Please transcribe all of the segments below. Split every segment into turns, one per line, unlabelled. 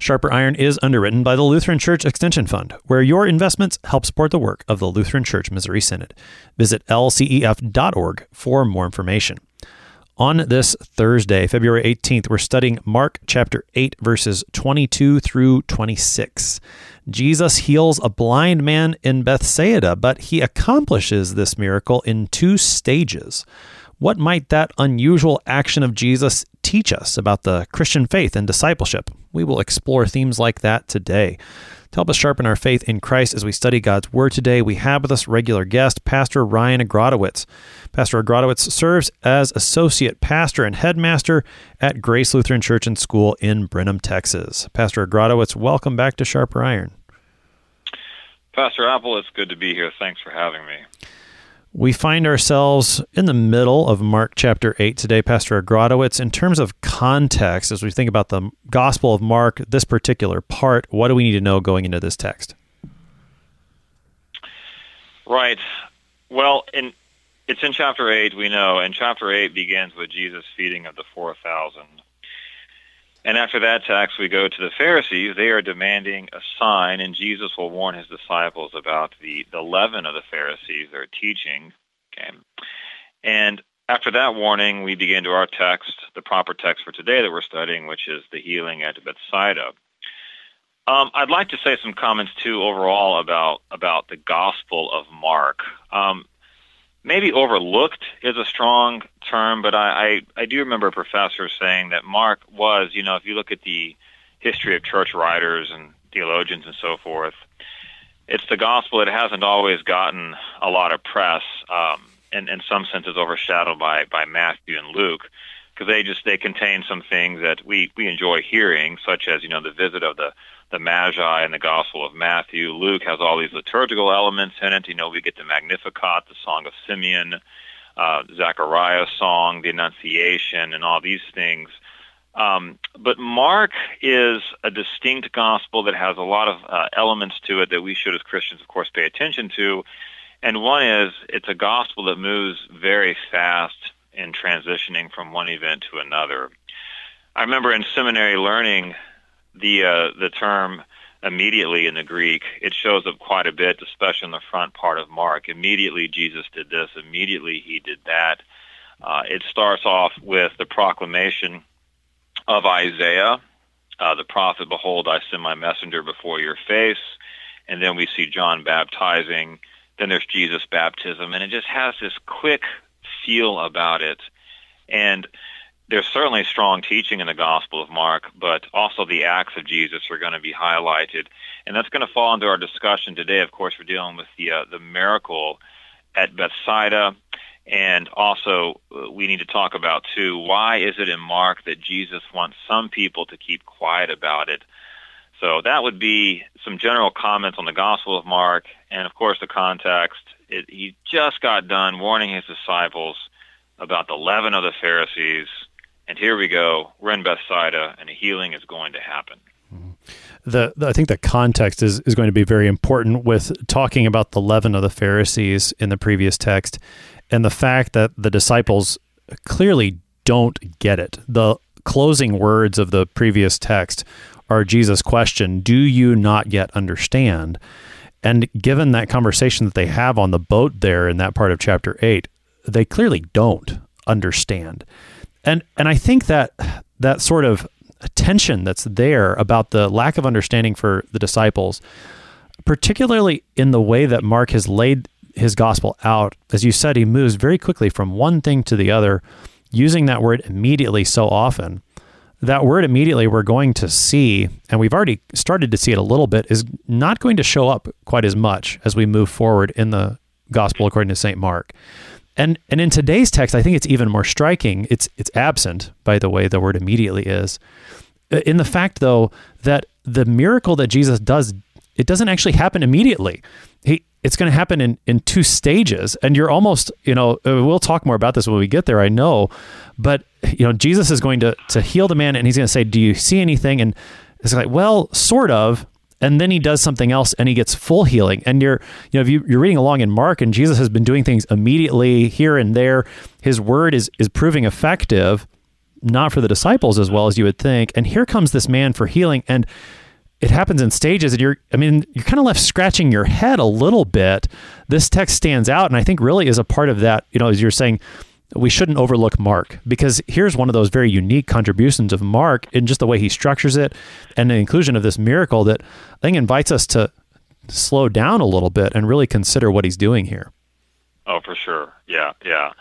Sharper Iron is underwritten by the Lutheran Church Extension Fund, where your investments help support the work of the Lutheran Church Missouri Synod. Visit lcef.org for more information. On this Thursday, February 18th, we're studying Mark chapter 8, verses 22 through 26. Jesus heals a blind man in Bethsaida, but he accomplishes this miracle in two stages. What might that unusual action of Jesus teach us about the Christian faith and discipleship? We will explore themes like that today. To help us sharpen our faith in Christ as we study God's Word today, we have with us regular guest, Pastor Ryan Agrodowitz. Pastor Agrodowitz serves as Associate Pastor and Headmaster at Grace Lutheran Church and School in Brenham, Texas. Pastor Agrodowitz, welcome back to Sharper Iron.
Pastor Appel, it's good to be here. Thanks for having me.
We find ourselves in the middle of Mark chapter 8 today, Pastor Agrodowitz. In terms of context, as we think about the Gospel of Mark, this particular part, what do we need to know going into this text?
Right. Well, in it's in chapter 8, we know, and chapter 8 begins with Jesus' feeding of the 4,000. And after that text, we go to the Pharisees. They are demanding a sign, and Jesus will warn his disciples about the, the leaven of the Pharisees, their teaching. Okay. And after that warning, we begin to our text, the proper text for today that we're studying, which is the healing at Bethsaida. Um, I'd like to say some comments too overall about about the Gospel of Mark. Um, maybe overlooked is a strong term, but I, I, I do remember a professor saying that Mark was, you know, if you look at the history of church writers and theologians and so forth, it's the gospel that hasn't always gotten a lot of press, um, and in some senses overshadowed by, by Matthew and Luke, because they just they contain some things that we, we enjoy hearing, such as you know the visit of the the Magi and the Gospel of Matthew. Luke has all these liturgical elements in it. You know, we get the Magnificat, the Song of Simeon, uh, Zechariah's song, the Annunciation, and all these things. Um, but Mark is a distinct gospel that has a lot of uh, elements to it that we should, as Christians, of course, pay attention to. And one is it's a gospel that moves very fast in transitioning from one event to another. I remember in seminary learning the uh, the term immediately in the Greek, it shows up quite a bit, especially in the front part of Mark. Immediately Jesus did this. Immediately he did that. Uh, it starts off with the proclamation of Isaiah, uh, the prophet, "Behold, I send my messenger before your face," and then we see John baptizing. Then there's Jesus' baptism, and it just has this quick feel about it, and there's certainly strong teaching in the Gospel of Mark, but also the acts of Jesus are going to be highlighted, and that's going to fall into our discussion today. Of course, we're dealing with the uh, the miracle at Bethsaida, and also uh, we need to talk about too why is it in Mark that Jesus wants some people to keep quiet about it. So that would be some general comments on the Gospel of Mark, and of course the context. It, he just got done warning his disciples about the leaven of the Pharisees and here we go. We're in Bethsaida, and a healing is going to happen. Mm-hmm.
The, the, I think the context is, is going to be very important with talking about the leaven of the Pharisees in the previous text and the fact that the disciples clearly don't get it. The closing words of the previous text are Jesus' question, Do you not yet understand? And given that conversation that they have on the boat there in that part of chapter 8, they clearly don't understand and and I think that that sort of tension that's there about the lack of understanding for the disciples, particularly in the way that Mark has laid his gospel out, as you said, he moves very quickly from one thing to the other, using that word immediately so often. That word immediately we're going to see, and we've already started to see it a little bit, is not going to show up quite as much as we move forward in the gospel according to St. Mark. And and in today's text, I think it's even more striking. It's it's absent, by the way, the word immediately is. Uh, in the fact though that the miracle that Jesus does, it doesn't actually happen immediately. He it's going to happen in, in two stages. And you're almost, you know, uh, we'll talk more about this when we get there, I know. But, you know, Jesus is going to, to heal the man and he's going to say, Do you see anything? And it's like, Well, sort of. And then he does something else and he gets full healing. And you're, you know, if you, you're reading along in Mark and Jesus has been doing things immediately here and there, his word is, is proving effective, not for the disciples as well as you would think. And here comes this man for healing. And it happens in stages and you're i mean you're kind of left scratching your head a little bit this text stands out and i think really is a part of that you know as you're saying we shouldn't overlook mark because here's one of those very unique contributions of mark in just the way he structures it and the inclusion of this miracle that i think invites us to slow down a little bit and really consider what he's doing here.
Oh for sure. Yeah yeah.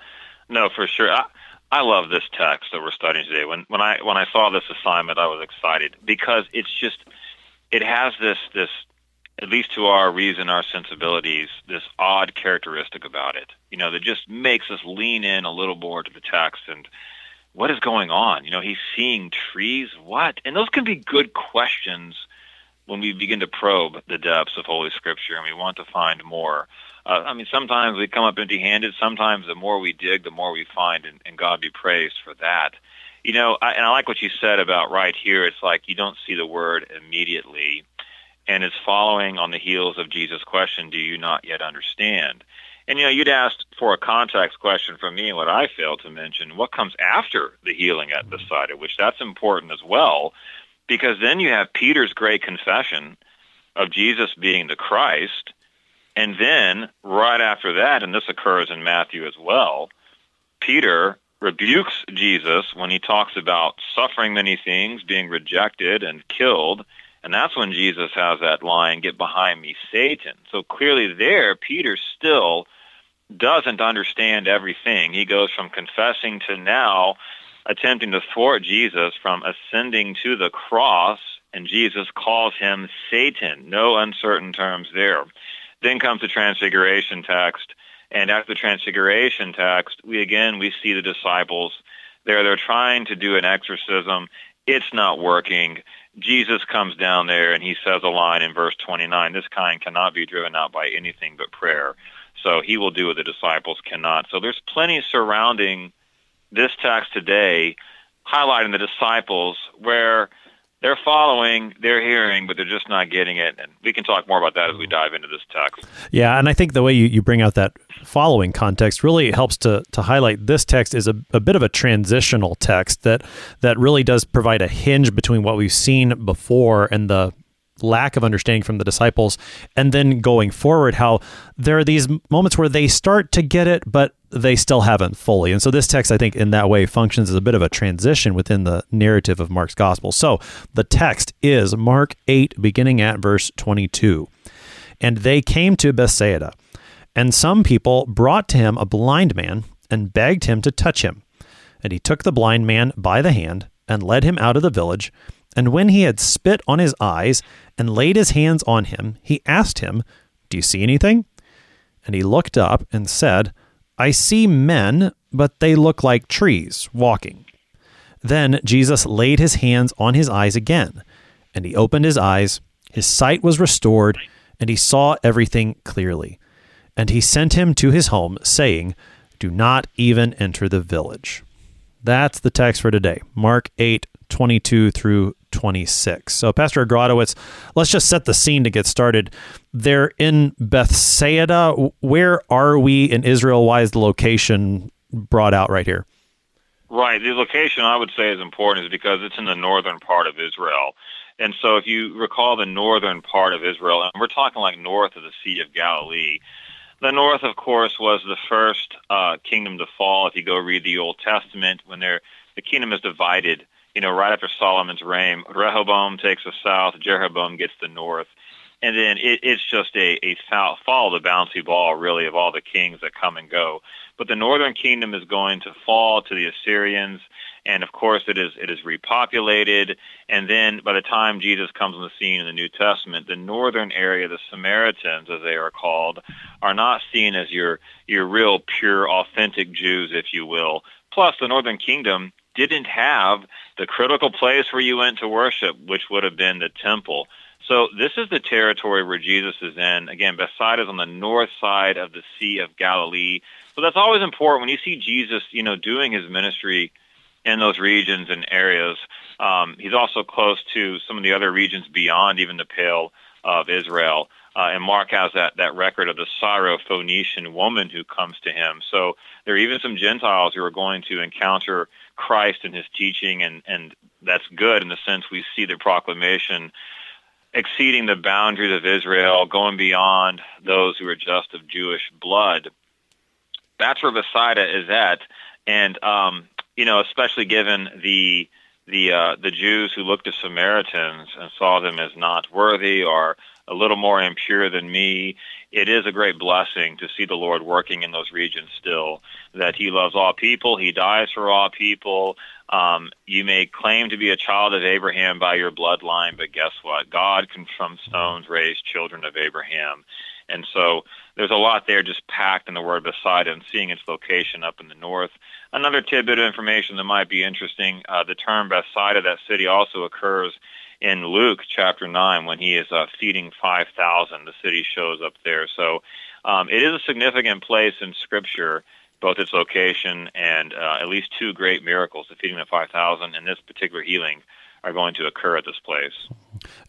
No for sure. I, I love this text that we're studying today. When when I when I saw this assignment, I was excited because it's just it has this this at least to our reason, our sensibilities, this odd characteristic about it. You know, that just makes us lean in a little more to the text and what is going on? You know, he's seeing trees. What? And those can be good questions when we begin to probe the depths of Holy Scripture and we want to find more. Uh, I mean, sometimes we come up empty-handed. Sometimes the more we dig, the more we find, and, and God be praised for that. You know, I, and I like what you said about right here. It's like you don't see the word immediately, and it's following on the heels of Jesus' question, "Do you not yet understand?" And you know, you'd asked for a context question from me, and what I failed to mention, what comes after the healing at Bethsaida, which that's important as well, because then you have Peter's great confession of Jesus being the Christ, and then right after that, and this occurs in Matthew as well, Peter rebukes Jesus when he talks about suffering many things, being rejected and killed. And that's when Jesus has that line, get behind me, Satan. So clearly there, Peter still doesn't understand everything. He goes from confessing to now attempting to thwart Jesus from ascending to the cross, and Jesus calls him Satan. No uncertain terms there. Then comes the transfiguration text and after the transfiguration text, we again we see the disciples there. They're trying to do an exorcism. It's not working. Jesus comes down there and he says a line in verse 29 this kind cannot be driven out by anything but prayer. So he will do what the disciples cannot. So there's plenty surrounding this text today, highlighting the disciples where they're following, they're hearing, but they're just not getting it. And we can talk more about that as we dive into this text.
Yeah, and I think the way you, you bring out that following context really helps to to highlight this text is a, a bit of a transitional text that that really does provide a hinge between what we've seen before and the lack of understanding from the disciples and then going forward how there are these moments where they start to get it but they still haven't fully. And so this text i think in that way functions as a bit of a transition within the narrative of mark's gospel. So the text is mark 8 beginning at verse 22 and they came to bethsaida and some people brought to him a blind man and begged him to touch him. And he took the blind man by the hand and led him out of the village. And when he had spit on his eyes and laid his hands on him, he asked him, Do you see anything? And he looked up and said, I see men, but they look like trees walking. Then Jesus laid his hands on his eyes again, and he opened his eyes. His sight was restored, and he saw everything clearly. And he sent him to his home, saying, Do not even enter the village. That's the text for today. Mark 8, 22 through 26. So, Pastor Agrodowitz, let's just set the scene to get started. They're in Bethsaida. Where are we in Israel? Why is the location brought out right here?
Right. The location I would say is important is because it's in the northern part of Israel. And so, if you recall the northern part of Israel, and we're talking like north of the Sea of Galilee, the north, of course, was the first uh, kingdom to fall. If you go read the Old Testament, when the kingdom is divided you know, right after Solomon's reign, Rehoboam takes the south, Jeroboam gets the north. And then it, it's just a, a follow the bouncy ball, really, of all the kings that come and go. But the northern kingdom is going to fall to the Assyrians, and of course, it is it is repopulated. And then, by the time Jesus comes on the scene in the New Testament, the northern area, the Samaritans, as they are called, are not seen as your your real, pure, authentic Jews, if you will. Plus, the northern kingdom didn't have the critical place where you went to worship, which would have been the temple. So this is the territory where Jesus is in. Again, Bethsaida is on the north side of the Sea of Galilee. So that's always important when you see Jesus, you know, doing his ministry in those regions and areas. Um, he's also close to some of the other regions beyond even the Pale of Israel. Uh, and Mark has that, that record of the Syro-Phoenician woman who comes to him. So there are even some Gentiles who are going to encounter Christ and his teaching, and, and that's good in the sense we see the proclamation exceeding the boundaries of Israel, going beyond those who are just of Jewish blood. That's where Bethsaida is at, and um, you know, especially given the the uh, the Jews who looked at Samaritans and saw them as not worthy or a little more impure than me. It is a great blessing to see the Lord working in those regions still. That He loves all people, He dies for all people. Um, you may claim to be a child of Abraham by your bloodline, but guess what? God can from stones raise children of Abraham. And so there's a lot there just packed in the word Bethsaida and seeing its location up in the north. Another tidbit of information that might be interesting, uh, the term Bethsaida, that city also occurs in Luke chapter 9 when he is uh, feeding 5,000. The city shows up there. So um, it is a significant place in Scripture, both its location and uh, at least two great miracles, the feeding of 5,000 and this particular healing are going to occur at this place.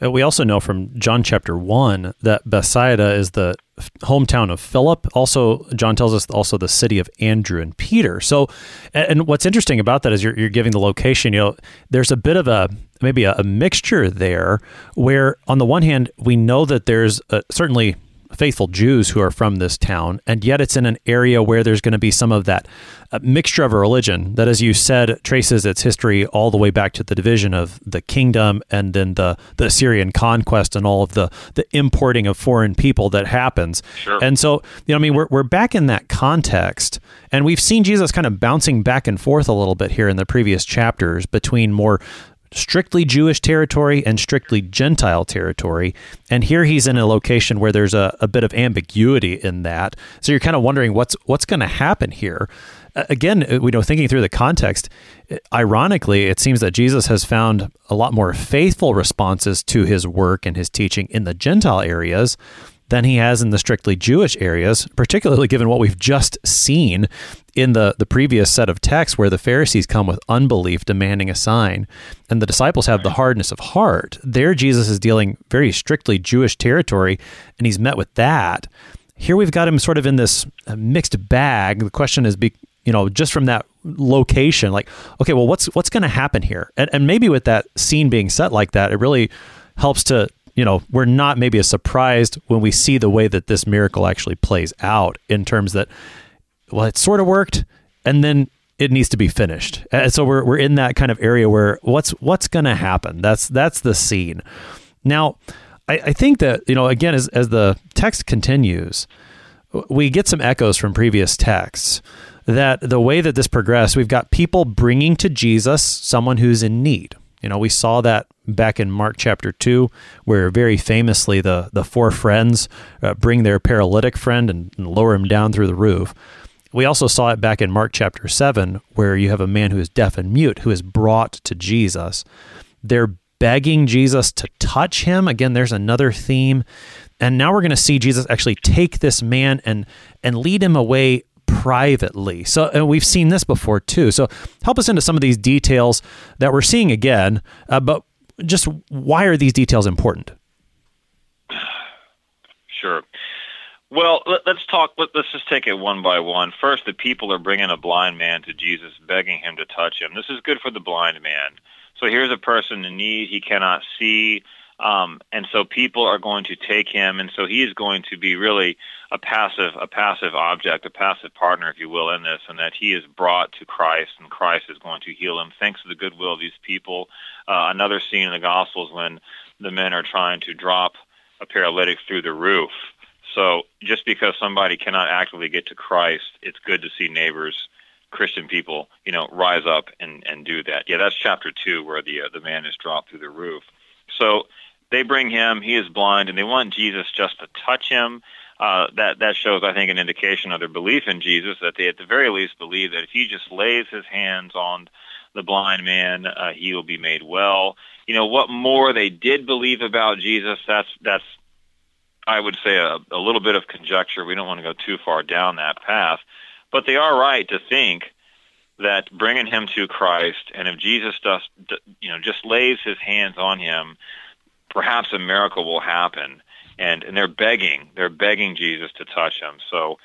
Uh, we also know from John chapter 1 that Bethsaida is the hometown of Philip. Also, John tells us also the city of Andrew and Peter. So, and what's interesting about that is you're, you're giving the location, you know, there's a bit of a, maybe a, a mixture there where on the one hand, we know that there's a, certainly faithful Jews who are from this town, and yet it's in an area where there's going to be some of that uh, mixture of a religion that, as you said, traces its history all the way back to the division of the kingdom and then the, the Assyrian conquest and all of the, the importing of foreign people that happens.
Sure.
And so, you know, I mean, we're, we're back in that context, and we've seen Jesus kind of bouncing back and forth a little bit here in the previous chapters between more strictly Jewish territory and strictly Gentile territory. And here he's in a location where there's a, a bit of ambiguity in that. So you're kind of wondering what's what's going to happen here. again, uh, you know, thinking through the context, uh, ironically, it seems that Jesus has found a lot more faithful responses to his work and his teaching in the Gentile areas than he has in the strictly Jewish areas, particularly given what we've just seen in the, the previous set of texts where the Pharisees come with unbelief demanding a sign and the disciples have the hardness of heart. There, Jesus is dealing very strictly Jewish territory and he's met with that. Here we've got him sort of in this uh, mixed bag. The question is, be, you know, just from that location, like, okay, well, what's what's going to happen here? And, and maybe with that scene being set like that, it really helps to you know, we're not maybe as surprised when we see the way that this miracle actually plays out in terms that, well, it sort of worked and then it needs to be finished. And so we're, we're in that kind of area where what's, what's going to happen? That's, that's the scene. Now, I, I think that, you know, again, as, as the text continues, we get some echoes from previous texts that the way that this progressed, we've got people bringing to Jesus someone who's in need. You know, we saw that back in Mark chapter 2, where very famously the, the four friends uh, bring their paralytic friend and, and lower him down through the roof. We also saw it back in Mark chapter 7, where you have a man who is deaf and mute who is brought to Jesus. They're begging Jesus to touch him. Again, there's another theme. And now we're going to see Jesus actually take this man and and lead him away privately. So and we've seen this before too. So help us into some of these details that we're seeing again, uh, but just why are these details important?
Sure. Well, let, us talk. Let, us just take it one by one. First, the people are bringing a blind man to Jesus, begging him to touch him. This is good for the blind man. So here's a person in need. He cannot see. Um, and so people are going to take him, and so he is going to be really a passive, a passive object, a passive partner, if you will, in this, and that he is brought to Christ, and Christ is going to heal him thanks to the goodwill of these people. Uh, another scene in the Gospels when the men are trying to drop a paralytic through the roof. So just because somebody cannot actively get to Christ, it's good to see neighbors, Christian people, you know, rise up and, and do that. Yeah, that's chapter two where the uh, the man is dropped through the roof. So they bring him. He is blind, and they want Jesus just to touch him. Uh, that that shows, I think, an indication of their belief in Jesus. That they, at the very least, believe that if he just lays his hands on the blind man, uh, he will be made well. You know, what more they did believe about Jesus, that's, that's I would say, a, a little bit of conjecture. We don't want to go too far down that path. But they are right to think that bringing him to Christ, and if Jesus does, you know, just lays his hands on him, perhaps a miracle will happen. And and they're begging, they're begging Jesus to touch him. So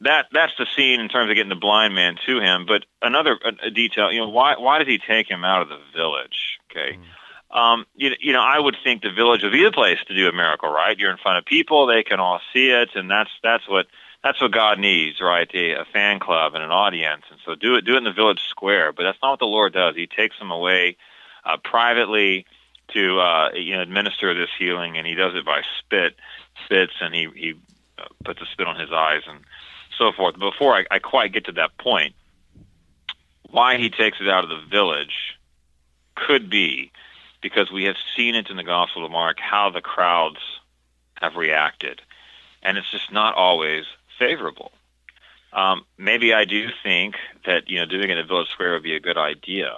that that's the scene in terms of getting the blind man to him. But another a, a detail, you know, why why did he take him out of the village? Okay. Mm. Um, you, you know, I would think the village would be the place to do a miracle, right? You're in front of people; they can all see it, and that's that's what that's what God needs, right? A, a fan club and an audience, and so do it do it in the village square. But that's not what the Lord does. He takes them away uh, privately to uh, you know administer this healing, and He does it by spit, spits, and He He uh, puts a spit on His eyes and so forth. Before I, I quite get to that point, why He takes it out of the village could be because we have seen it in the Gospel of Mark how the crowds have reacted, and it's just not always favorable. Um, maybe I do think that you know doing it in a village square would be a good idea,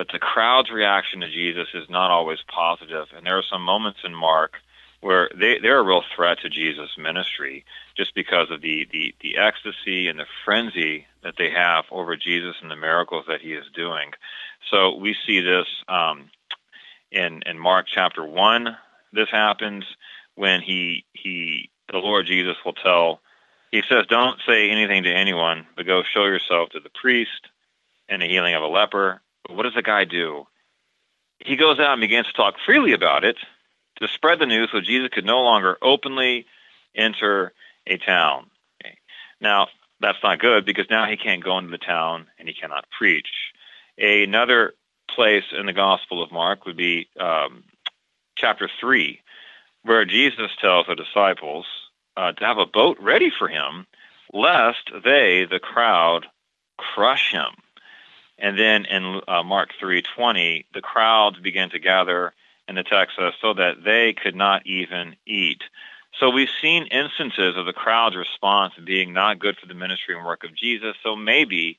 but the crowd's reaction to Jesus is not always positive, and there are some moments in Mark where they, they're a real threat to Jesus' ministry just because of the, the, the ecstasy and the frenzy that they have over Jesus and the miracles that he is doing. So we see this um, in in Mark chapter one. This happens when he he the Lord Jesus will tell. He says, "Don't say anything to anyone, but go show yourself to the priest." And the healing of a leper. What does the guy do? He goes out and begins to talk freely about it to spread the news so Jesus could no longer openly enter a town. Okay. Now, that's not good because now he can't go into the town and he cannot preach. Another place in the Gospel of Mark would be um, chapter 3, where Jesus tells the disciples uh, to have a boat ready for him, lest they, the crowd, crush him. And then in uh, Mark 3:20, the crowds began to gather in the text says, so that they could not even eat. So we've seen instances of the crowd's response being not good for the ministry and work of Jesus. So maybe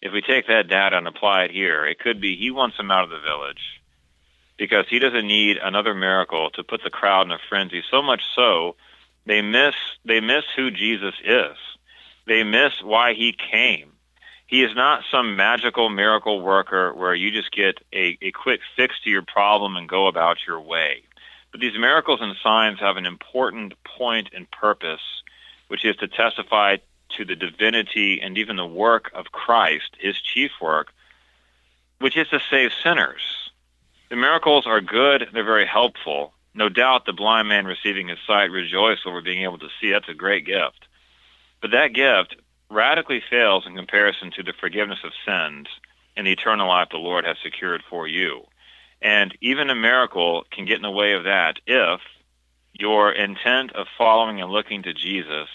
if we take that data and apply it here, it could be he wants them out of the village because he doesn't need another miracle to put the crowd in a frenzy. So much so, they miss they miss who Jesus is. They miss why he came. He is not some magical miracle worker where you just get a, a quick fix to your problem and go about your way. But these miracles and signs have an important point and purpose, which is to testify to the divinity and even the work of Christ, his chief work, which is to save sinners. The miracles are good, they're very helpful. No doubt the blind man receiving his sight rejoiced over being able to see. That's a great gift. But that gift radically fails in comparison to the forgiveness of sins and the eternal life the Lord has secured for you. And even a miracle can get in the way of that if your intent of following and looking to Jesus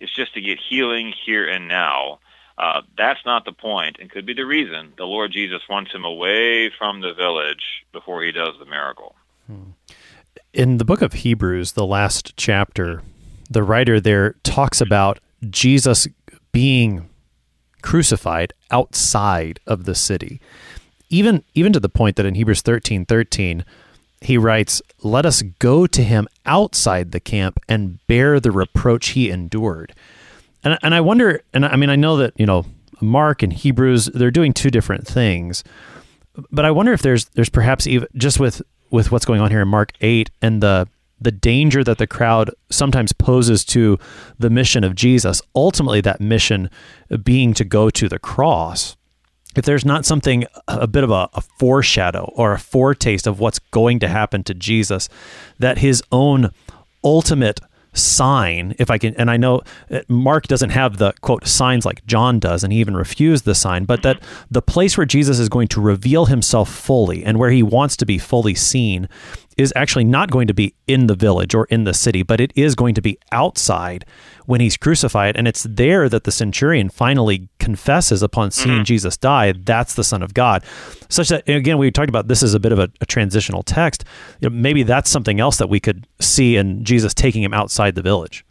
is just to get healing here and now. Uh, that's not the point, and could be the reason the Lord Jesus wants him away from the village before he does the miracle. Hmm.
In the book of Hebrews, the last chapter, the writer there talks about Jesus being crucified outside of the city. Even even to the point that in Hebrews 13, 13, he writes, Let us go to him outside the camp and bear the reproach he endured. And, and I wonder, and I mean, I know that, you know, Mark and Hebrews, they're doing two different things. But I wonder if there's there's perhaps even just with with what's going on here in Mark 8 and the the danger that the crowd sometimes poses to the mission of Jesus, ultimately that mission being to go to the cross if there's not something a bit of a, a, foreshadow or a foretaste of what's going to happen to Jesus, that his own ultimate sign, if I can, and I know uh, Mark doesn't have the quote signs like John does, and he even refused the sign, but that the place where Jesus is going to reveal himself fully and where he wants to be fully seen is actually not going to be in the village or in the city, but it is going to be outside when he's crucified. And it's there that the centurion finally confesses upon seeing mm-hmm. Jesus die, that's the Son of God. Such that, again, we talked about this is a bit of a, a transitional text. You know, maybe that's something else that we could see in Jesus taking him outside the village.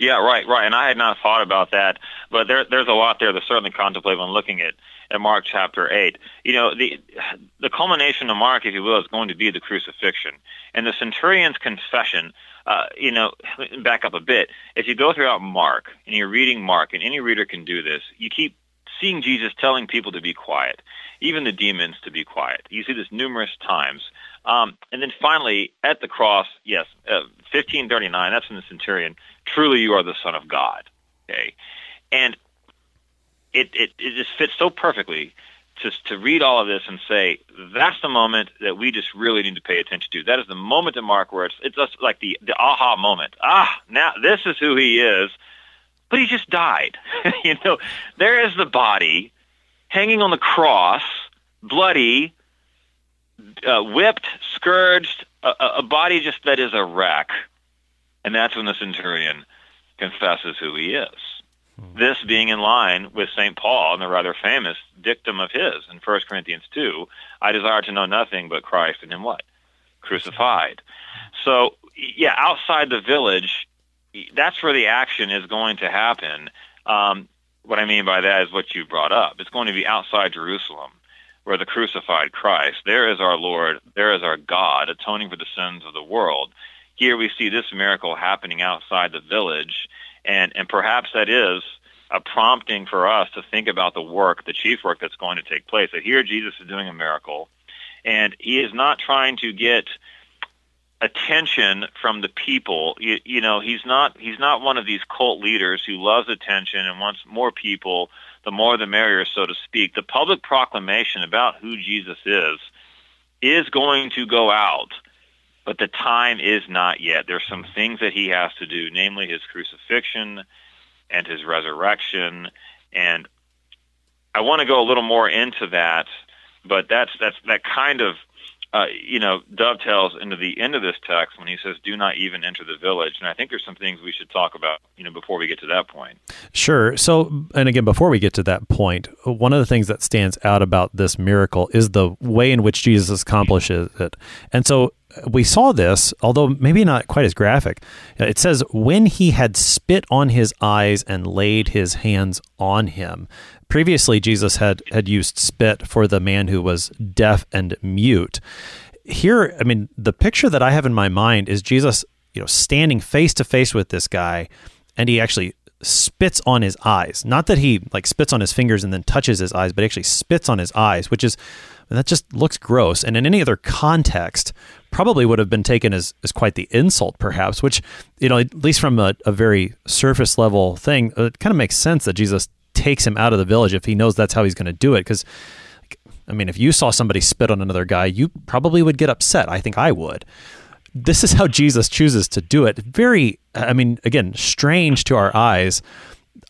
Yeah, right, right. And I had not thought about that, but there, there's a lot there to certainly contemplate when looking at at Mark chapter 8. You know, the the culmination of Mark, if you will, is going to be the crucifixion. And the centurion's confession, uh, you know, back up a bit. If you go throughout Mark and you're reading Mark, and any reader can do this, you keep seeing Jesus telling people to be quiet, even the demons to be quiet. You see this numerous times. Um, and then finally, at the cross, yes, uh, 1539, that's in the centurion, truly you are the Son of God. Okay. And it, it, it just fits so perfectly to, to read all of this and say, that's the moment that we just really need to pay attention to. That is the moment in Mark where it's, it's just like the, the aha moment. Ah, now this is who he is, but he just died. you know, there is the body hanging on the cross, bloody, uh, whipped, scourged, a, a body just that is a wreck. And that's when the centurion confesses who he is. Hmm. This being in line with St. Paul and the rather famous dictum of his in 1 Corinthians 2 I desire to know nothing but Christ and Him what? Crucified. So, yeah, outside the village, that's where the action is going to happen. Um, what I mean by that is what you brought up. It's going to be outside Jerusalem where the crucified Christ, there is our Lord, there is our God atoning for the sins of the world. Here we see this miracle happening outside the village, and, and perhaps that is a prompting for us to think about the work, the chief work that's going to take place. So here Jesus is doing a miracle, and he is not trying to get attention from the people. You, you know, he's not he's not one of these cult leaders who loves attention and wants more people the more the merrier, so to speak. The public proclamation about who Jesus is is going to go out, but the time is not yet. There's some things that he has to do, namely his crucifixion and his resurrection. And I want to go a little more into that, but that's that's that kind of uh, you know, dovetails into the end of this text when he says, "Do not even enter the village." And I think there's some things we should talk about, you know, before we get to that point.
Sure. So, and again, before we get to that point, one of the things that stands out about this miracle is the way in which Jesus accomplishes it. And so, we saw this, although maybe not quite as graphic. Uh, it says, when he had spit on his eyes and laid his hands on him. Previously, Jesus had, had used spit for the man who was deaf and mute. Here, I mean, the picture that I have in my mind is Jesus, you know, standing face to face with this guy, and he actually spits on his eyes. Not that he like spits on his fingers and then touches his eyes, but actually spits on his eyes, which is that just looks gross. And in any other context, probably would have been taken as, as quite the insult, perhaps, which, you know, at least from a, a very surface level thing, uh, it kind of makes sense that Jesus takes him out of the village if he knows that's how he's going to do it. Because, I mean, if you saw somebody spit on another guy, you probably would get upset. I think I would. This is how Jesus chooses to do it. Very, I mean, again, strange to our eyes.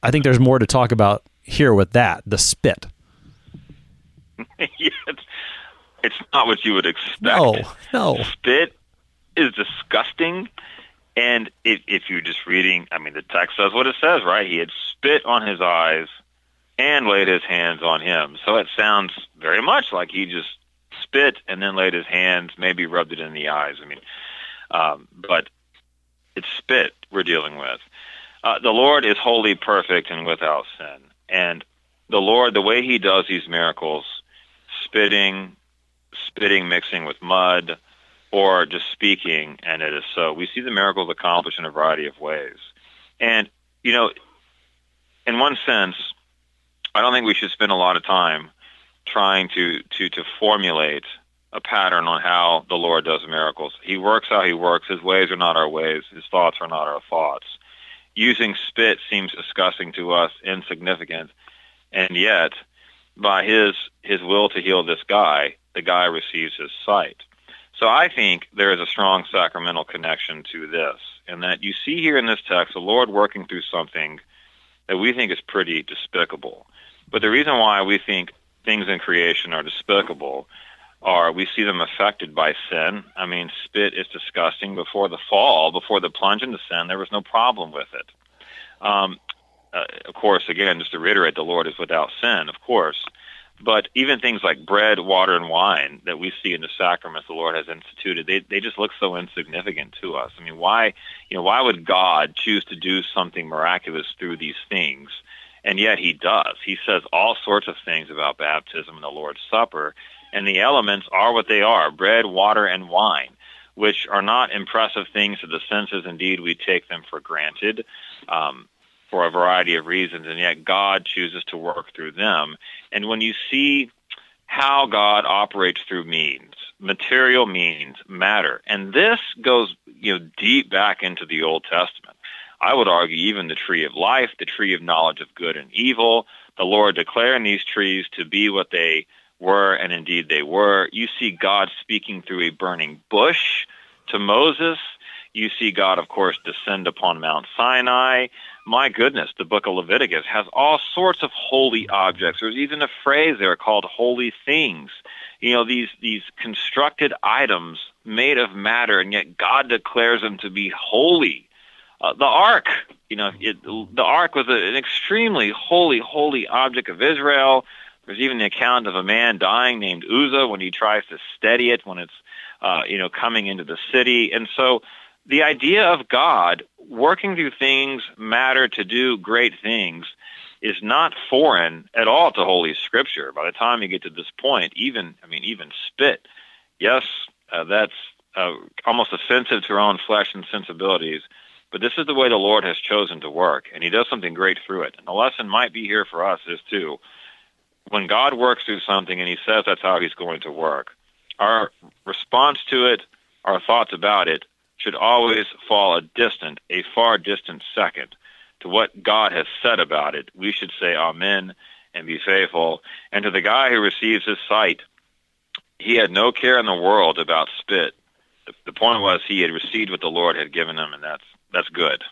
I think there's more to talk about here with that the spit.
it's, it's not what you would expect.
No, no.
Spit is disgusting. And if, if you're just reading, I mean, the text says what it says, right? He had spit on his eyes and laid his hands on him. So it sounds very much like he just spit and then laid his hands, maybe rubbed it in the eyes. I mean, um, but it's spit we're dealing with. Uh, the Lord is wholly perfect and without sin. And the Lord, the way he does these miracles, spitting, spitting mixing with mud, or just speaking, and it is so. We see the miracles accomplished in a variety of ways. And, you know, in one sense, I don't think we should spend a lot of time trying to, to, to formulate a pattern on how the Lord does miracles. He works how he works. His ways are not our ways. His thoughts are not our thoughts. Using spit seems disgusting to us, insignificant, and yet, by his his will to heal this guy, the guy receives his sight. So I think there is a strong sacramental connection to this, and that you see here in this text the Lord working through something that we think is pretty despicable. But the reason why we think things in creation are despicable are we see them affected by sin. I mean, spit is disgusting. Before the fall, before the plunge into sin, there was no problem with it. Um, uh, of course, again, just to reiterate, the Lord is without sin, of course. But even things like bread, water, and wine that we see in the sacraments the Lord has instituted, they, they just look so insignificant to us. I mean, why, you know, why would God choose to do something miraculous through these things And yet he does. He says all sorts of things about baptism and the Lord's Supper, and the elements are what they are bread, water, and wine, which are not impressive things to the senses. Indeed, we take them for granted um, for a variety of reasons, and yet God chooses to work through them. And when you see how God operates through means, material means, matter, and this goes you know deep back into the Old Testament. I would argue even the tree of life, the tree of knowledge of good and evil, the Lord declaring these trees to be what they were, and indeed they were. You see God speaking through a burning bush to Moses. You see God, of course, descend upon Mount Sinai. My goodness, the book of Leviticus has all sorts of holy objects. There's even a phrase there called holy things. You know, these, these constructed items made of matter, and yet God declares them to be holy. Uh, the ark, you know, it, the ark was a, an extremely holy, holy object of Israel. There's even the account of a man dying named Uzzah when he tries to steady it when it's, uh, you know, coming into the city. And so the idea of God working through things matter to do great things is not foreign at all to Holy Scripture. By the time you get to this point, even, I mean, even spit, yes, uh, that's uh, almost offensive to our own flesh and sensibilities. But this is the way the Lord has chosen to work, and He does something great through it. And the lesson might be here for us is too when God works through something and He says that's how He's going to work, our response to it, our thoughts about it, should always fall a distant, a far distant second to what God has said about it. We should say Amen and be faithful. And to the guy who receives his sight, he had no care in the world about spit. The, point was he had received what the Lord had given him, and that's that's good.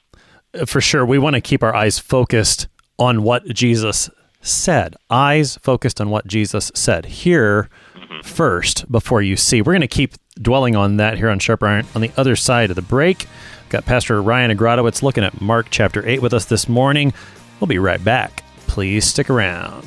For sure, we want to keep our eyes focused on what Jesus said. Eyes focused on what Jesus said. Hear mm-hmm. first before you see. We're going to keep dwelling on that here on Sharp Iron. On the other side of the break, got Pastor Ryan Agradowitz looking at Mark chapter 8 with us this morning. We'll be right back. Please stick around.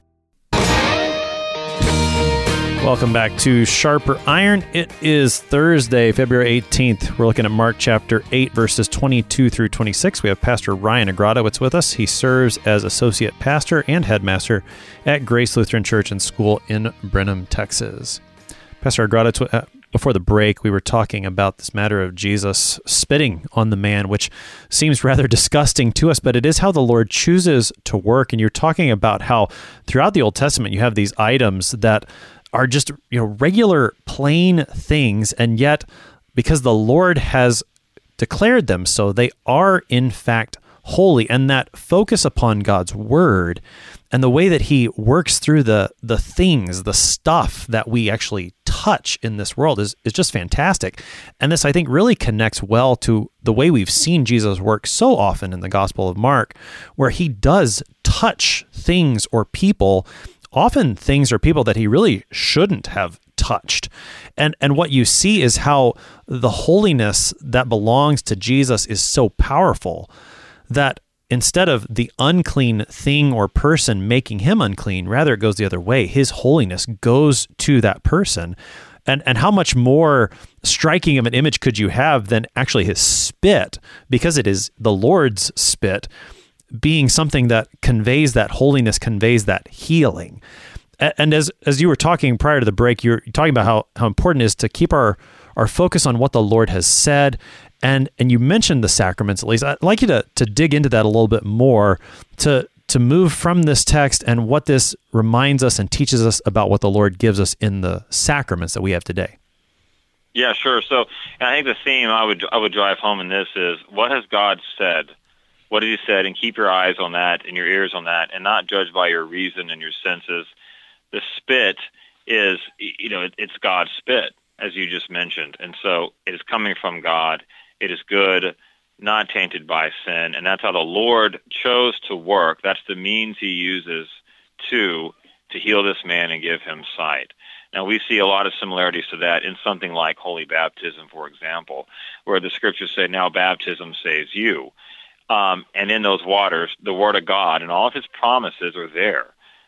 Welcome back to Sharper Iron. It is Thursday, February 18th. We're looking at Mark chapter 8, verses 22 through 26. We have Pastor Ryan Agradowitz with us. He serves as associate pastor and headmaster at Grace Lutheran Church and School in Brenham, Texas. Pastor Agradowitz, uh, before the break, we were talking about this matter of Jesus spitting on the man, which seems rather disgusting to us, but it is how the Lord chooses to work. And you're talking about how throughout the Old Testament, you have these items that are just you know regular plain things and yet because the Lord has declared them so they are in fact holy and that focus upon God's word and the way that he works through the the things the stuff that we actually touch in this world is is just fantastic. And this I think really connects well to the way we've seen Jesus work so often in the gospel of Mark where he does touch things or people often things or people that he really shouldn't have touched. And and what you see is how the holiness that belongs to Jesus is so powerful that instead of the unclean thing or person making him unclean, rather it goes the other way. His holiness goes to that person. And and how much more striking of an image could you have than actually his spit because it is the Lord's spit being something that conveys that holiness, conveys that healing. And as as you were talking prior to the break, you're talking about how, how important it is to keep our our focus on what the Lord has said. And and you mentioned the sacraments at least. I'd like you to to dig into that a little bit more to to move from this text and what this reminds us and teaches us about what the Lord gives us in the sacraments that we have today.
Yeah, sure. So I think the theme I would I would drive home in this is what has God said what he said and keep your eyes on that and your ears on that and not judge by your reason and your senses. The spit is, you know, it, it's God's spit, as you just mentioned. And so it is coming from God. It is good, not tainted by sin. And that's how the Lord chose to work. That's the means he uses to to heal this man and give him sight. Now, we see a lot of similarities to that in something like holy baptism, for example, where the scriptures say, Now baptism saves you. Um, and in those waters, the Word of God and all of His promises are there.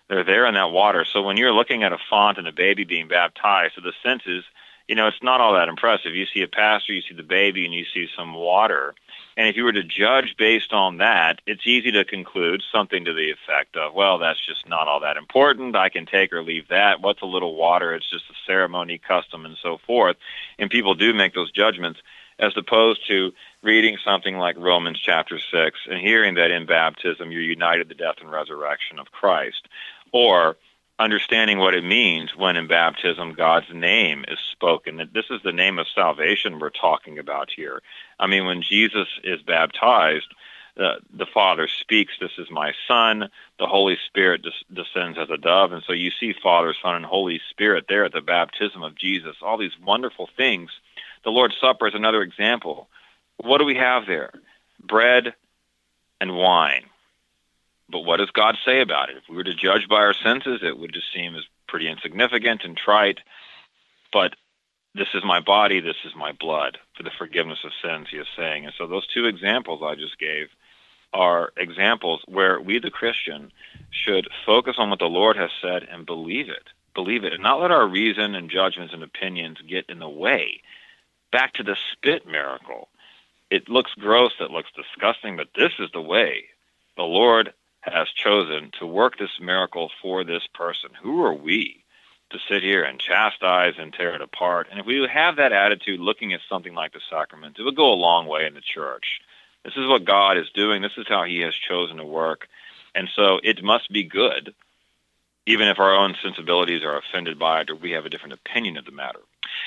They're there in that water. So when you're looking at a font and a baby being baptized, so the senses, you know, it's not all that impressive. You see a pastor, you see the baby, and you see some water. And if you were to judge based on that, it's easy to conclude something to the effect of, well, that's just not all that important. I can take or leave that. What's a little water? It's just a ceremony, custom, and so forth. And people do make those judgments as opposed to reading something like Romans chapter 6 and hearing that in baptism you're united to the death and resurrection of Christ. Or understanding what it means when in baptism God's name is spoken. That this is the name of salvation we're talking about here. I mean, when Jesus is baptized, the, the Father speaks, This is my Son. The Holy Spirit des- descends as a dove. And so you see Father, Son, and Holy Spirit there at the baptism of Jesus. All these wonderful things. The Lord's Supper is another example. What do we have there? Bread and wine. But what does God say about it? If we were to judge by our senses, it would just seem as pretty insignificant and trite. But this is my body, this is my blood for the forgiveness of sins, he is saying. And so those two examples I just gave are examples where we, the Christian, should focus on what the Lord has said and believe it. Believe it, and not let our reason and judgments and opinions get in the way. Back to the spit miracle. It looks gross, it looks disgusting, but this is the way the Lord has chosen to work this miracle for this person. Who are we to sit here and chastise and tear it apart? And if we have that attitude looking at something like the sacrament, it would go a long way in the church. This is what God is doing. This is how He has chosen to work. And so it must be good, even if our own sensibilities are offended by it or we have a different opinion of the matter.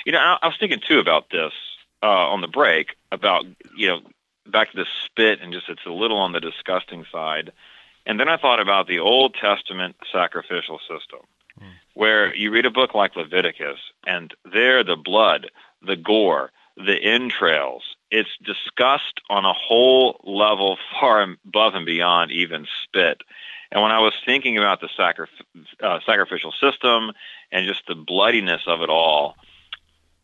You know, I, I was thinking too about this uh, on the break about, you know, back to the spit and just it's a little on the disgusting side. And then I thought about the Old Testament sacrificial system, mm. where you read a book like Leviticus, and there the blood, the gore, the entrails, it's discussed on a whole level far above and beyond even spit. And when I was thinking about the sacri- uh, sacrificial system and just the bloodiness of it all,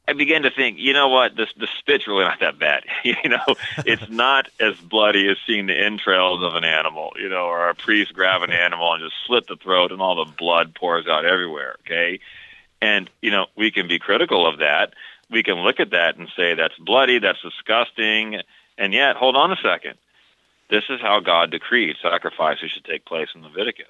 I began to think, you know what, this the spit's really not that bad. you know, it's not as bloody as seeing the entrails of an animal, you know, or a priest grab an animal and just slit the throat and all the blood pours out everywhere. Okay, and you know we can be critical of that. We can look at that and say that's bloody, that's disgusting, and yet hold on a second. This is how God decreed sacrifices should take place in Leviticus,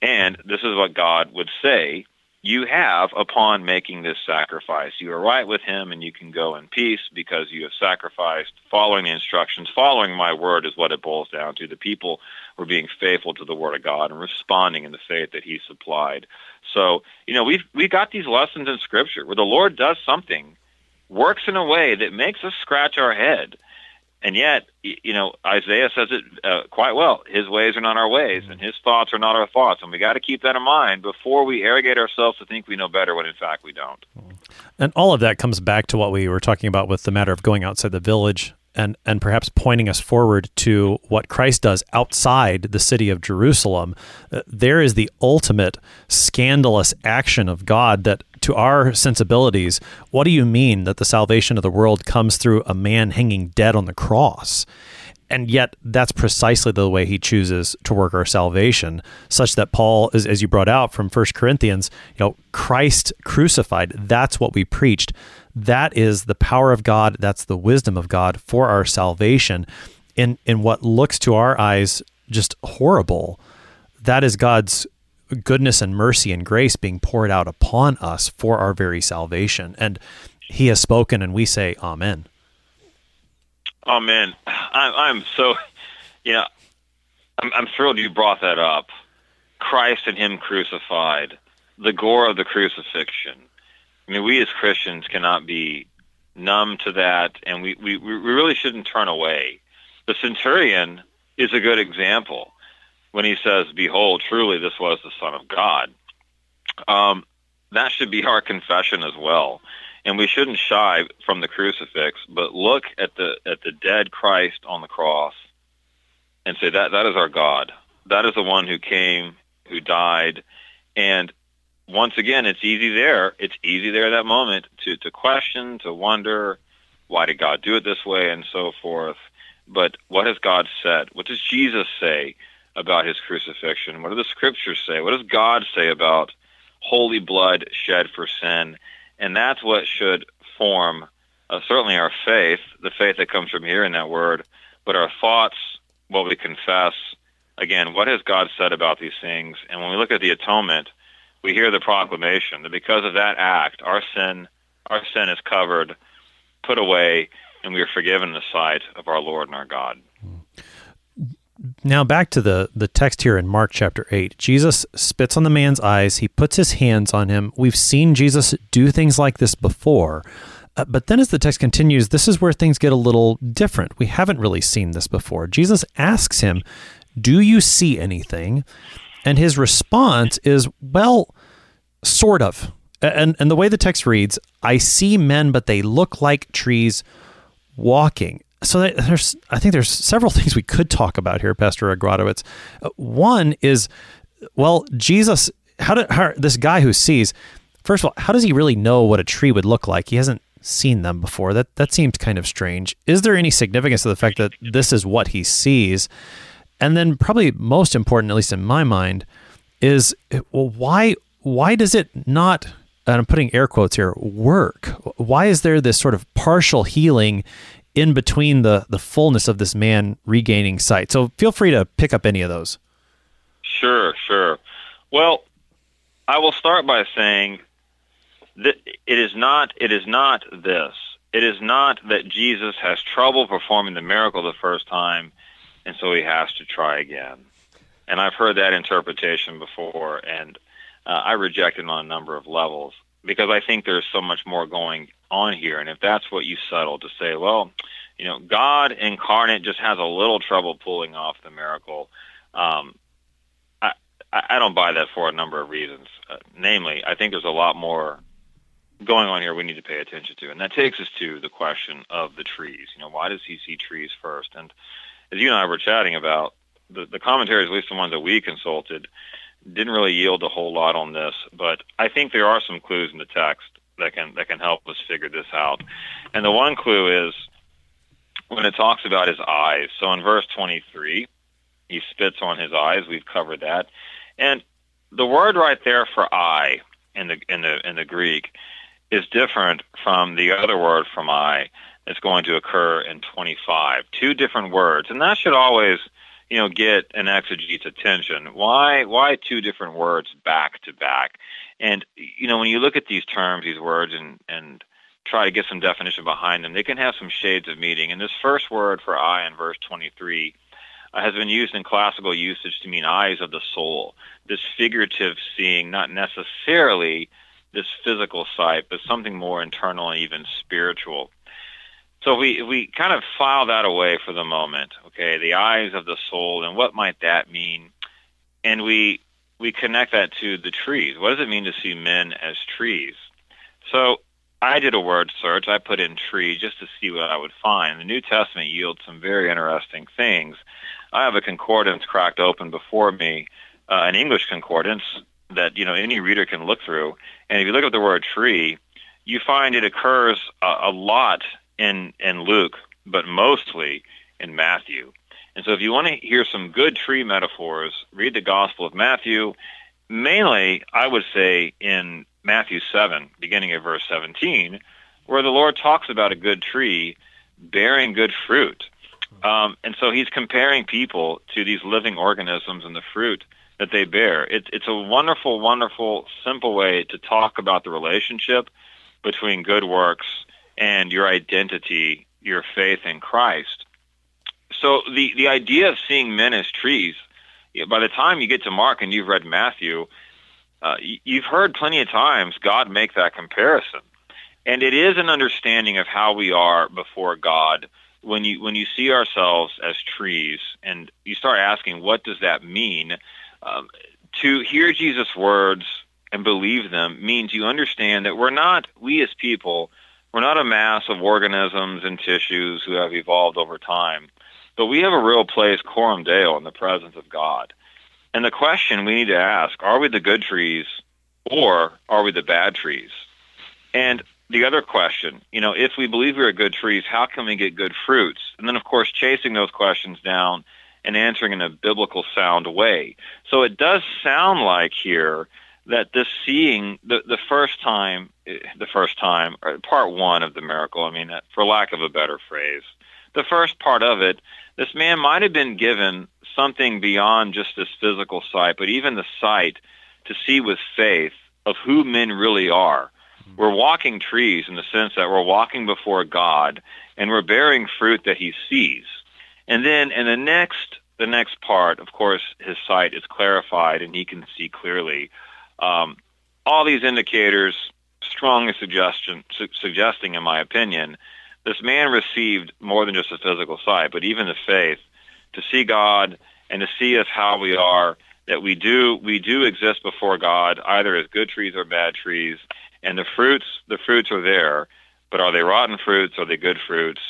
and this is what God would say you have upon making this sacrifice. You are right with him and you can go in peace because you have sacrificed following the instructions. Following my word is what it boils down to. The people were being faithful to the word of God and responding in the faith that he supplied. So, you know, we've we got these lessons in scripture where the Lord does something, works in a way that makes us scratch our head and yet, you know, Isaiah says it uh, quite well. His ways are not our ways, and his thoughts are not our thoughts. And we got to keep that in mind before we arrogate ourselves to think we know better when in fact we don't.
And all of that comes back to what we were talking about with the matter of going outside the village and and perhaps pointing us forward to what Christ does outside the city of Jerusalem. Uh, there is the ultimate scandalous action of God that to our sensibilities, what do you mean that the salvation of the world comes through a man hanging dead on the cross? And yet, that's precisely the way he chooses to work our salvation, such that Paul, as, as you brought out from First Corinthians, you know, Christ crucified, that's what we preached that is the power of God, that's the wisdom of God for our salvation in in what looks to our eyes just horrible. That is God's goodness and mercy and grace being poured out upon us for our very salvation. And he has spoken and we say amen.
Amen. I'm, I'm so, know, I'm, I'm thrilled you brought that up. Christ and him crucified, the gore of the crucifixion, I mean, we as Christians cannot be numb to that, and we, we, we really shouldn't turn away. The centurion is a good example when he says, Behold, truly this was the Son of God. Um, that should be our confession as well. And we shouldn't shy from the crucifix, but look at the at the dead Christ on the cross and say that that is our God. That is the one who came, who died, and once again, it's easy there. It's easy there at that moment to to question, to wonder, why did God do it this way, and so forth. But what has God said? What does Jesus say about his crucifixion? What do the scriptures say? What does God say about holy blood shed for sin? And that's what should form uh, certainly our faith, the faith that comes from hearing that word, but our thoughts, what we confess. Again, what has God said about these things? And when we look at the atonement, we hear the proclamation that because of that act, our sin, our sin is covered, put away, and we are forgiven in the sight of our Lord and our God.
Now back to the the text here in Mark chapter 8. Jesus spits on the man's eyes, he puts his hands on him. We've seen Jesus do things like this before. Uh, but then as the text continues, this is where things get a little different. We haven't really seen this before. Jesus asks him, "Do you see anything?" And his response is, "Well, sort of." And and the way the text reads, "I see men, but they look like trees walking." so there's I think there's several things we could talk about here, Pastor Agrodowitz. Uh, one is, well, Jesus, how did how, this guy who sees? First of all, how does he really know what a tree would look like? He hasn't seen them before. That that seems kind of strange. Is there any significance to the fact that this is what he sees? And then probably most important, at least in my mind, is well, why why does it not? And I'm putting air quotes here. Work. Why is there this sort of partial healing in between the the fullness of this man regaining sight. So feel free to pick up any of those.
Sure, sure. Well, I will start by saying that it is not it is not this. It is not that Jesus has trouble performing the miracle the first time and so he has to try again. And I've heard that interpretation before and uh, I reject it on a number of levels because I think there's so much more going on here. And if that's what you settle to say, well, you know, God incarnate just has a little trouble pulling off the miracle. Um, I, don't buy that for a number of reasons. Uh, namely, I think there's a lot more going on here we need to pay attention to. And that takes us to the question of the trees. You know, why does he see trees first? And as you and I were chatting about, the, the commentaries, at least the ones that we consulted, didn't really yield a whole lot on this, but I think there are some clues in the text that can that can help us figure this out. And the one clue is when it talks about his eyes. So in verse 23, he spits on his eyes. We've covered that. And the word right there for eye in the in the in the Greek is different from the other word from eye that's going to occur in 25. Two different words, and that should always you know, get an exegete's attention. Why why two different words back to back? And you know, when you look at these terms, these words, and and try to get some definition behind them, they can have some shades of meaning. And this first word for eye in verse 23 uh, has been used in classical usage to mean eyes of the soul. This figurative seeing, not necessarily this physical sight, but something more internal and even spiritual. So we we kind of file that away for the moment, okay? The eyes of the soul, and what might that mean? And we we connect that to the trees. What does it mean to see men as trees? So I did a word search. I put in tree just to see what I would find. The New Testament yields some very interesting things. I have a concordance cracked open before me, uh, an English concordance that you know any reader can look through. And if you look at the word tree, you find it occurs a, a lot in in Luke, but mostly in Matthew. And so if you want to hear some good tree metaphors, read the Gospel of Matthew. Mainly, I would say in Matthew 7, beginning at verse 17, where the Lord talks about a good tree bearing good fruit. Um, and so he's comparing people to these living organisms and the fruit that they bear. It, it's a wonderful, wonderful, simple way to talk about the relationship between good works and your identity, your faith in Christ. So the, the idea of seeing men as trees, by the time you get to Mark and you've read Matthew, uh, you've heard plenty of times God make that comparison. And it is an understanding of how we are before God when you when you see ourselves as trees and you start asking what does that mean um, to hear jesus words and believe them means you understand that we're not we as people we're not a mass of organisms and tissues who have evolved over time but we have a real place coram deo in the presence of god and the question we need to ask are we the good trees or are we the bad trees and the other question, you know, if we believe we are good trees, how can we get good fruits? And then, of course, chasing those questions down and answering in a biblical sound way. So it does sound like here that this seeing the the first time, the first time, part one of the miracle. I mean, for lack of a better phrase, the first part of it, this man might have been given something beyond just this physical sight, but even the sight to see with faith of who men really are mm-hmm. we're walking trees in the sense that we're walking before God and we're bearing fruit that he sees. And then in the next the next part, of course, his sight is clarified and he can see clearly. Um, all these indicators strongly suggestion, su- suggesting, in my opinion, this man received more than just a physical sight, but even the faith to see God and to see us how we are, that we do we do exist before God, either as good trees or bad trees, and the fruits the fruits are there but are they rotten fruits? Are they good fruits?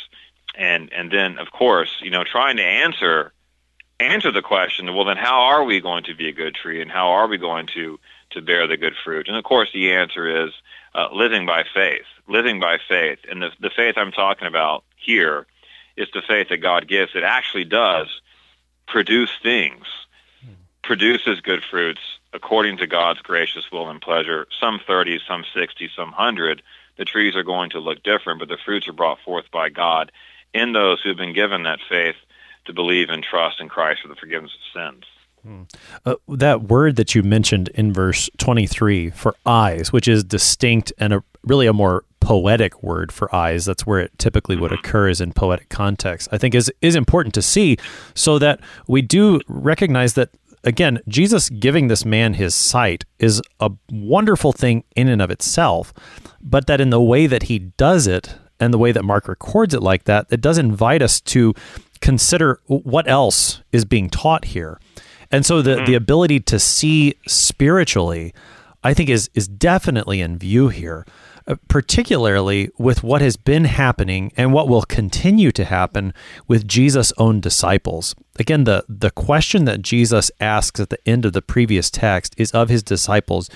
And and then of course you know trying to answer answer the question well then how are we going to be a good tree and how are we going to to bear the good fruit. And of course the answer is uh, living by faith. Living by faith. And the, the faith i'm talking about here is the faith that god gives it actually does produce things produces good fruits according to God's gracious will and pleasure, some 30, some 60, some 100, the trees are going to look different, but the fruits are brought forth by God in those who have been given that faith to believe and trust in Christ for the forgiveness of sins.
Uh, that word that you mentioned in verse 23 for eyes, which is distinct and a, really a more poetic word for eyes, that's where it typically would mm-hmm. occur is in poetic context, I think is, is important to see so that we do recognize that again, Jesus giving this man his sight is a wonderful thing in and of itself, but that in the way that he does it and the way that Mark records it like that, it does invite us to consider what else is being taught here. And so the, mm-hmm. the ability to see spiritually, I think is is definitely in view here. Uh, particularly with what has been happening and what will continue to happen with Jesus' own disciples. Again, the, the question that Jesus asks at the end of the previous text is of his disciples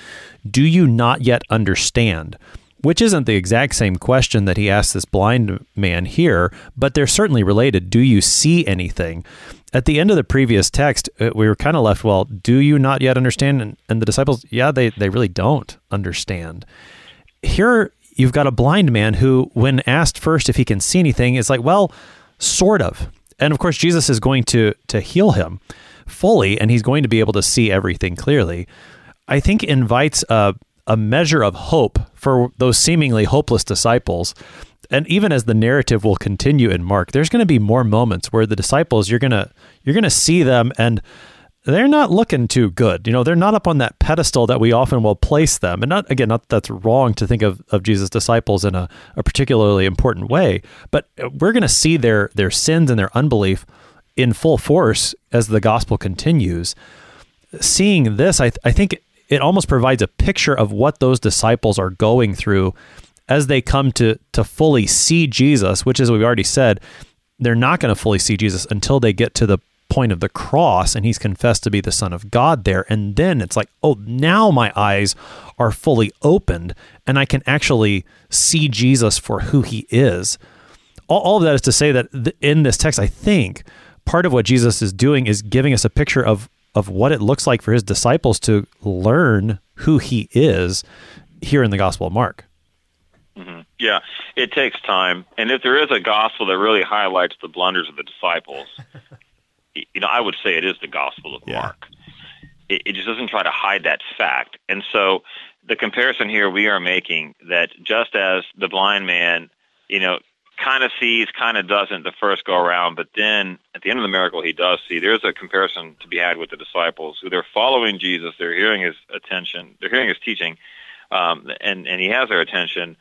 Do you not yet understand? Which isn't the exact same question that he asked this blind man here, but they're certainly related. Do you see anything? At the end of the previous text, uh, we were kind of left, well, do you not yet understand? And, and the disciples, yeah, they, they really don't understand here you've got a blind man who, when asked first if he can see anything, is like, well, sort of. And of course, Jesus is going to to heal him fully, and he's going to be able to see everything clearly. I think invites a a measure of hope for those seemingly hopeless disciples. And even as the narrative will continue in Mark, there's going to be more moments where the disciples you're going to you're going to see them and they're not looking too good. You know, they're not up on that pedestal that we often will place them. And not again, not that's wrong to think of, of Jesus' disciples in a, a particularly important way, but we're going to see their their sins and their unbelief in full force as the gospel continues. Seeing this, I, th- I think it almost provides a picture of what those disciples are going through as they come to to fully see Jesus, which as we've already said, they're not going to fully see Jesus until they get to the point of the cross and he's confessed to be the son of God there. And then it's like oh now my eyes are fully opened and I can actually see Jesus for who he is. All, all of that is to say that th- in this text I think part of what Jesus is doing is giving us a picture of of what it looks like for his disciples to learn who he is here in the gospel of Mark
mm-hmm. Yeah, it takes time. And if there is a gospel that really highlights the blunders of the disciples, you know, I would say it is the Gospel of yeah. Mark. It, it just doesn't try to hide that fact. And so the comparison here we are making that just as the blind man, you know, kind of sees, kind of doesn't the first go around, but then at the end of the miracle he does see. There's a comparison to be had with the disciples who they're following Jesus, they're hearing his attention, they're hearing his teaching, um, and and he has their attention.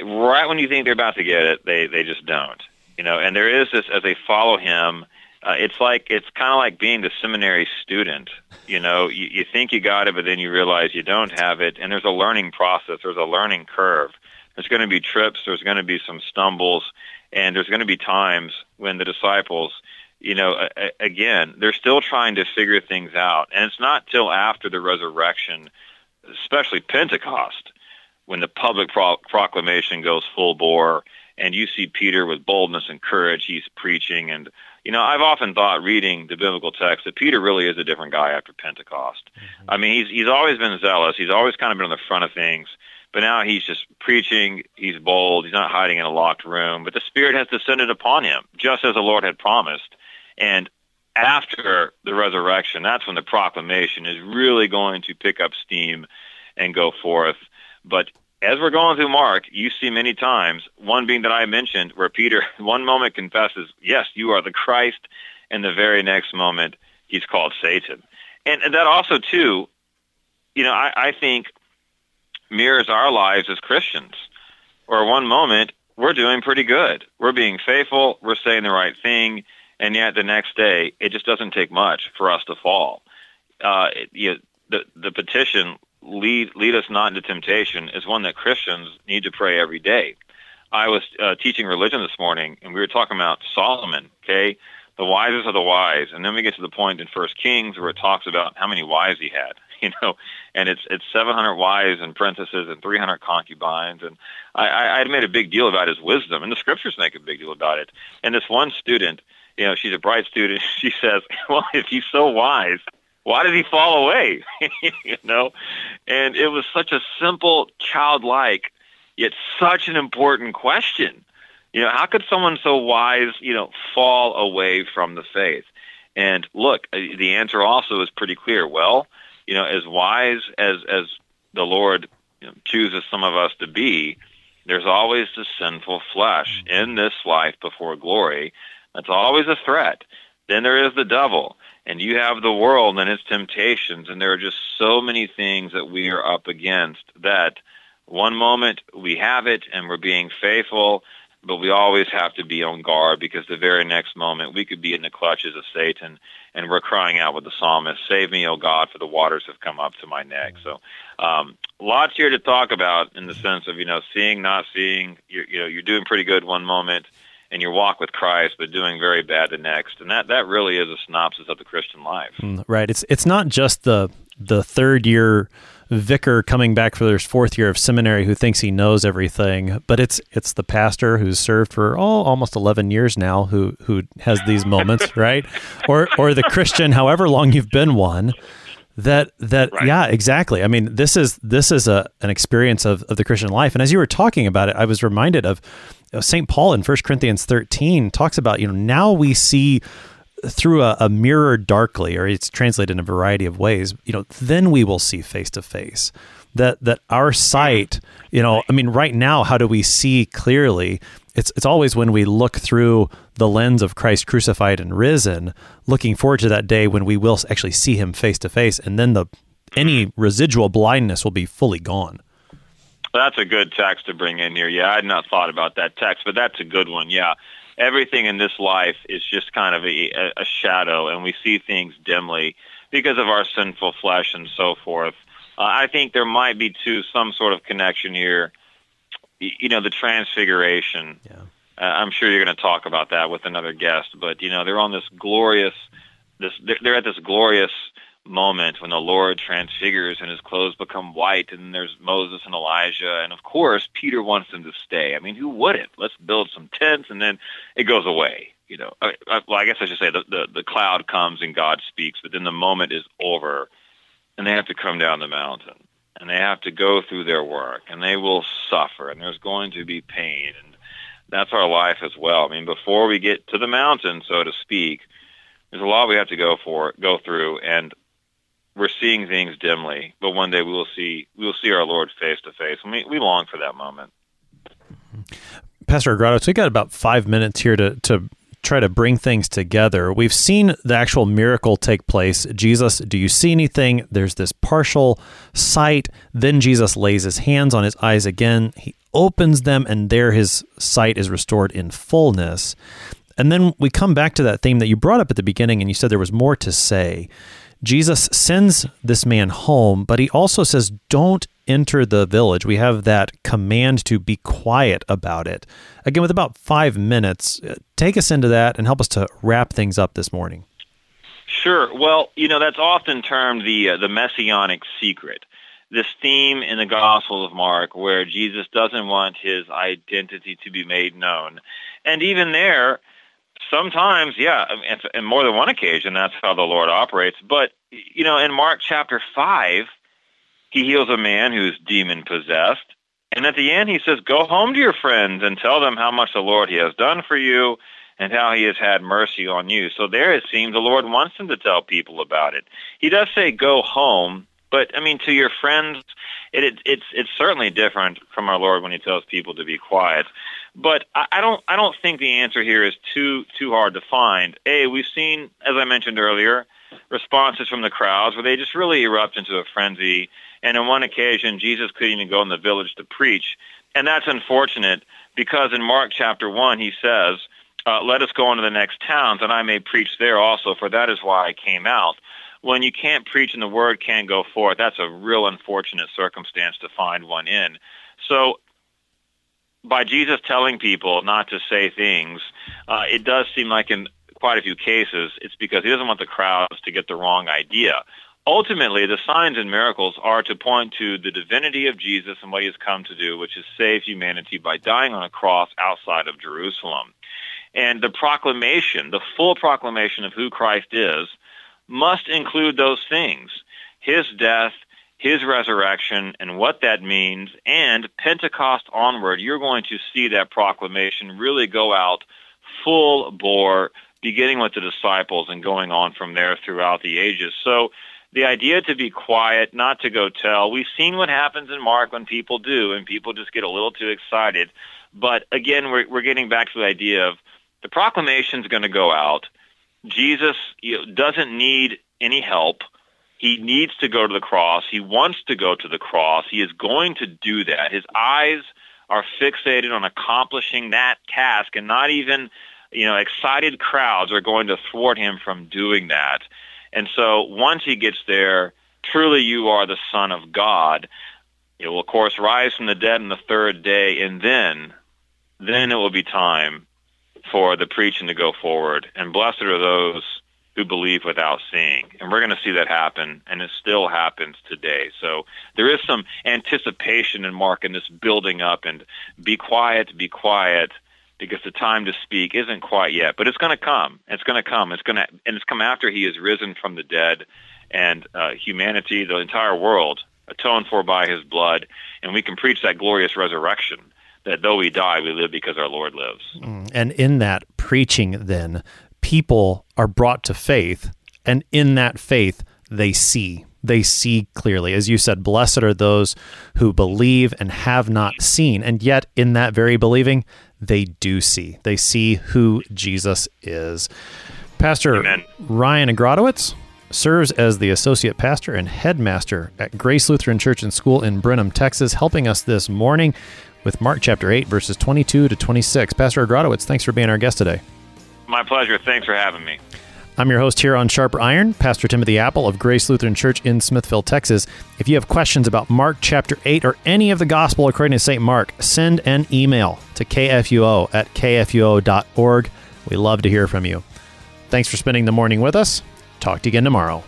Right when you think they're about to get it, they they just don't You know, and there is this as they follow him. Uh, it's like it's kind of like being the seminary student. You know, you, you think you got it, but then you realize you don't have it, and there's a learning process. There's a learning curve. There's going to be trips. There's going to be some stumbles, and there's going to be times when the disciples, you know, a, again, they're still trying to figure things out, and it's not till after the resurrection, especially Pentecost, when the public pro- proclamation goes full bore and you see Peter with boldness and courage, he's preaching. And, you know, I've often thought reading the biblical text that Peter really is a different guy after Pentecost. Mm-hmm. I mean, he's, he's always been zealous. He's always kind of been on the front of things. But now he's just preaching. He's bold. He's not hiding in a locked room. But the Spirit has descended upon him, just as the Lord had promised. And after the resurrection, that's when the proclamation is really going to pick up steam and go forth. But as we're going through Mark, you see many times, one being that I mentioned, where Peter, one moment confesses, Yes, you are the Christ, and the very next moment, he's called Satan. And, and that also, too, you know, I, I think mirrors our lives as Christians. Or one moment, we're doing pretty good. We're being faithful, we're saying the right thing, and yet the next day, it just doesn't take much for us to fall. Uh, you know, the, the petition, lead lead us not into temptation is one that Christians need to pray every day. I was uh, teaching religion this morning, and we were talking about Solomon. Okay, the wisest of the wise, and then we get to the point in First Kings where it talks about how many wives he had. You know, and it's it's 700 wives and princesses and 300 concubines, and I, I, I made a big deal about his wisdom, and the scriptures make a big deal about it. And this one student, you know, she's a bright student. She says, "Well, if he's so wise, why did he fall away? you know, and it was such a simple, childlike, yet such an important question. You know, how could someone so wise, you know, fall away from the faith? And look, uh, the answer also is pretty clear. Well, you know, as wise as as the Lord you know, chooses some of us to be, there's always the sinful flesh in this life before glory. That's always a threat. Then there is the devil and you have the world and its temptations and there are just so many things that we are up against that one moment we have it and we're being faithful but we always have to be on guard because the very next moment we could be in the clutches of Satan and we're crying out with the psalmist, Save me, O God, for the waters have come up to my neck. So, um, lots here to talk about in the sense of, you know, seeing, not seeing. You're, you know, you're doing pretty good one moment in your walk with Christ, but doing very bad the next. And that, that really is a synopsis of the Christian life.
Mm, right. It's it's not just the the third year vicar coming back for their fourth year of seminary who thinks he knows everything, but it's it's the pastor who's served for oh almost eleven years now who who has these moments, right? Or or the Christian, however long you've been one, that that right. yeah exactly i mean this is this is a an experience of, of the christian life and as you were talking about it i was reminded of Uh, st paul in 1 corinthians 13 talks about you know now we see through a, a mirror darkly or it's translated in a variety of ways you know then we will see face to face that that our sight you know i mean right now how do we see clearly it's it's always when we look through the lens of Christ crucified and risen, looking forward to that day when we will actually see him face to face and then the any residual blindness will be fully gone.
That's a good text to bring in here. Yeah, I had not thought about that text, but that's a good one. Yeah. Everything in this life is just kind of a, a shadow, and we see things dimly because of our sinful flesh and so forth. Uh, I think there might be, too, some sort of connection here you know, the transfiguration. Yeah. Uh, I'm sure you're going to talk about that with another guest, but you know, they're on this glorious, this they're at this glorious moment when the Lord transfigures and his clothes become white, and there's Moses and Elijah, and of course Peter wants them to stay. I mean, who wouldn't? Let's build some tents, and then it goes away. You know, I, I, well, I guess I should say the, the the cloud comes and God speaks, but then the moment is over, and they have to come down the mountain and they have to go through their work and they will suffer and there's going to be pain and that's our life as well. I mean, before we get to the mountain, so to speak, there's a lot we have to go for, go through, and we're seeing things dimly. But one day we will see, we will see our Lord face to face, we, we long for that moment.
Pastor Agrados, we got about five minutes here to to try to bring things together. We've seen the actual miracle take place. Jesus, do you see anything? There's this partial sight. Then Jesus lays his hands on his eyes again. He opens them, and there his sight is restored in fullness. And then we come back to that theme that you brought up at the beginning, and you said there was more to say. Jesus sends this man home, but he also says, Don't enter the village. We have that command to be quiet about it. Again, with about five minutes, uh, take us into that and help us to wrap things up this morning.
Sure. Well, you know, that's often termed the, uh, the messianic secret. This theme in the Gospel of Mark where Jesus doesn't want his identity to be made known. And even there, sometimes, yeah, and more than one occasion, that's how the Lord operates. But, you know, in Mark chapter 5, he heals a man who's demon possessed. And at the end, he says, Go home to your friends and tell them how much the Lord he has done for you and how he has had mercy on you. So there it seems the Lord wants him to tell people about it. He does say, Go home. But I mean, to your friends, it, it, it's it's certainly different from our Lord when He tells people to be quiet. But I, don't I don't think the answer here is too too hard to find. A, we've seen, as I mentioned earlier, responses from the crowds where they just really erupt into a frenzy. And on one occasion, Jesus couldn't even go in the village to preach, and that's unfortunate because in Mark chapter one, He says. Uh, let us go into the next towns, and I may preach there also, for that is why I came out when you can't preach and the word can't go forth, that's a real unfortunate circumstance to find one in. So, by Jesus telling people not to say things, uh, it does seem like in quite a few cases it's because he doesn't want the crowds to get the wrong idea. Ultimately, the signs and miracles are to point to the divinity of Jesus and what he has come to do, which is save humanity by dying on a cross outside of Jerusalem. And the proclamation, the full proclamation of who Christ is, must include those things his death, his resurrection, and what that means. And Pentecost onward, you're going to see that proclamation really go out full bore, beginning with the disciples and going on from there throughout the ages. So the idea to be quiet, not to go tell, we've seen what happens in Mark when people do, and people just get a little too excited. But again, we're, we're getting back to the idea of the proclamation is going to go out. Jesus you know, doesn't need any help. He needs to go to the cross. He wants to go to the cross. He is going to do that. His eyes are fixated on accomplishing that task, and not even, you know, excited crowds are going to thwart him from doing that. And so once he gets there, truly you are the Son of God. It will, of course, rise from the dead on the third day, and then, then it will be time for the preaching to go forward. And blessed are those who believe without seeing. And we're going to see that happen, and it still happens today. So there is some anticipation in Mark in this building up and be quiet, be quiet, because the time to speak isn't quite yet. But it's going to come. It's going to come. It's going to, and it's come after he is risen from the dead, and uh, humanity, the entire world, atoned for by his blood, and we can preach that glorious resurrection that though we die, we live because our Lord lives.
Mm. And in that preaching, then, people are brought to faith, and in that faith, they see. They see clearly. As you said, blessed are those who believe and have not seen. And yet, in that very believing, they do see. They see who Jesus is. Pastor Amen. Ryan Agrodowitz serves as the associate pastor and headmaster at Grace Lutheran Church and School in Brenham, Texas, helping us this morning with Mark chapter 8, verses 22 to 26. Pastor Agrodowitz, thanks for being our guest today.
My pleasure. Thanks for having me.
I'm your host here on Sharper Iron, Pastor Timothy Appel of Grace Lutheran Church in Smithville, Texas. If you have questions about Mark chapter 8 or any of the gospel according to St. Mark, send an email to kfuo at kfuo.org. We love to hear from you. Thanks for spending the morning with us. Talk to you again tomorrow.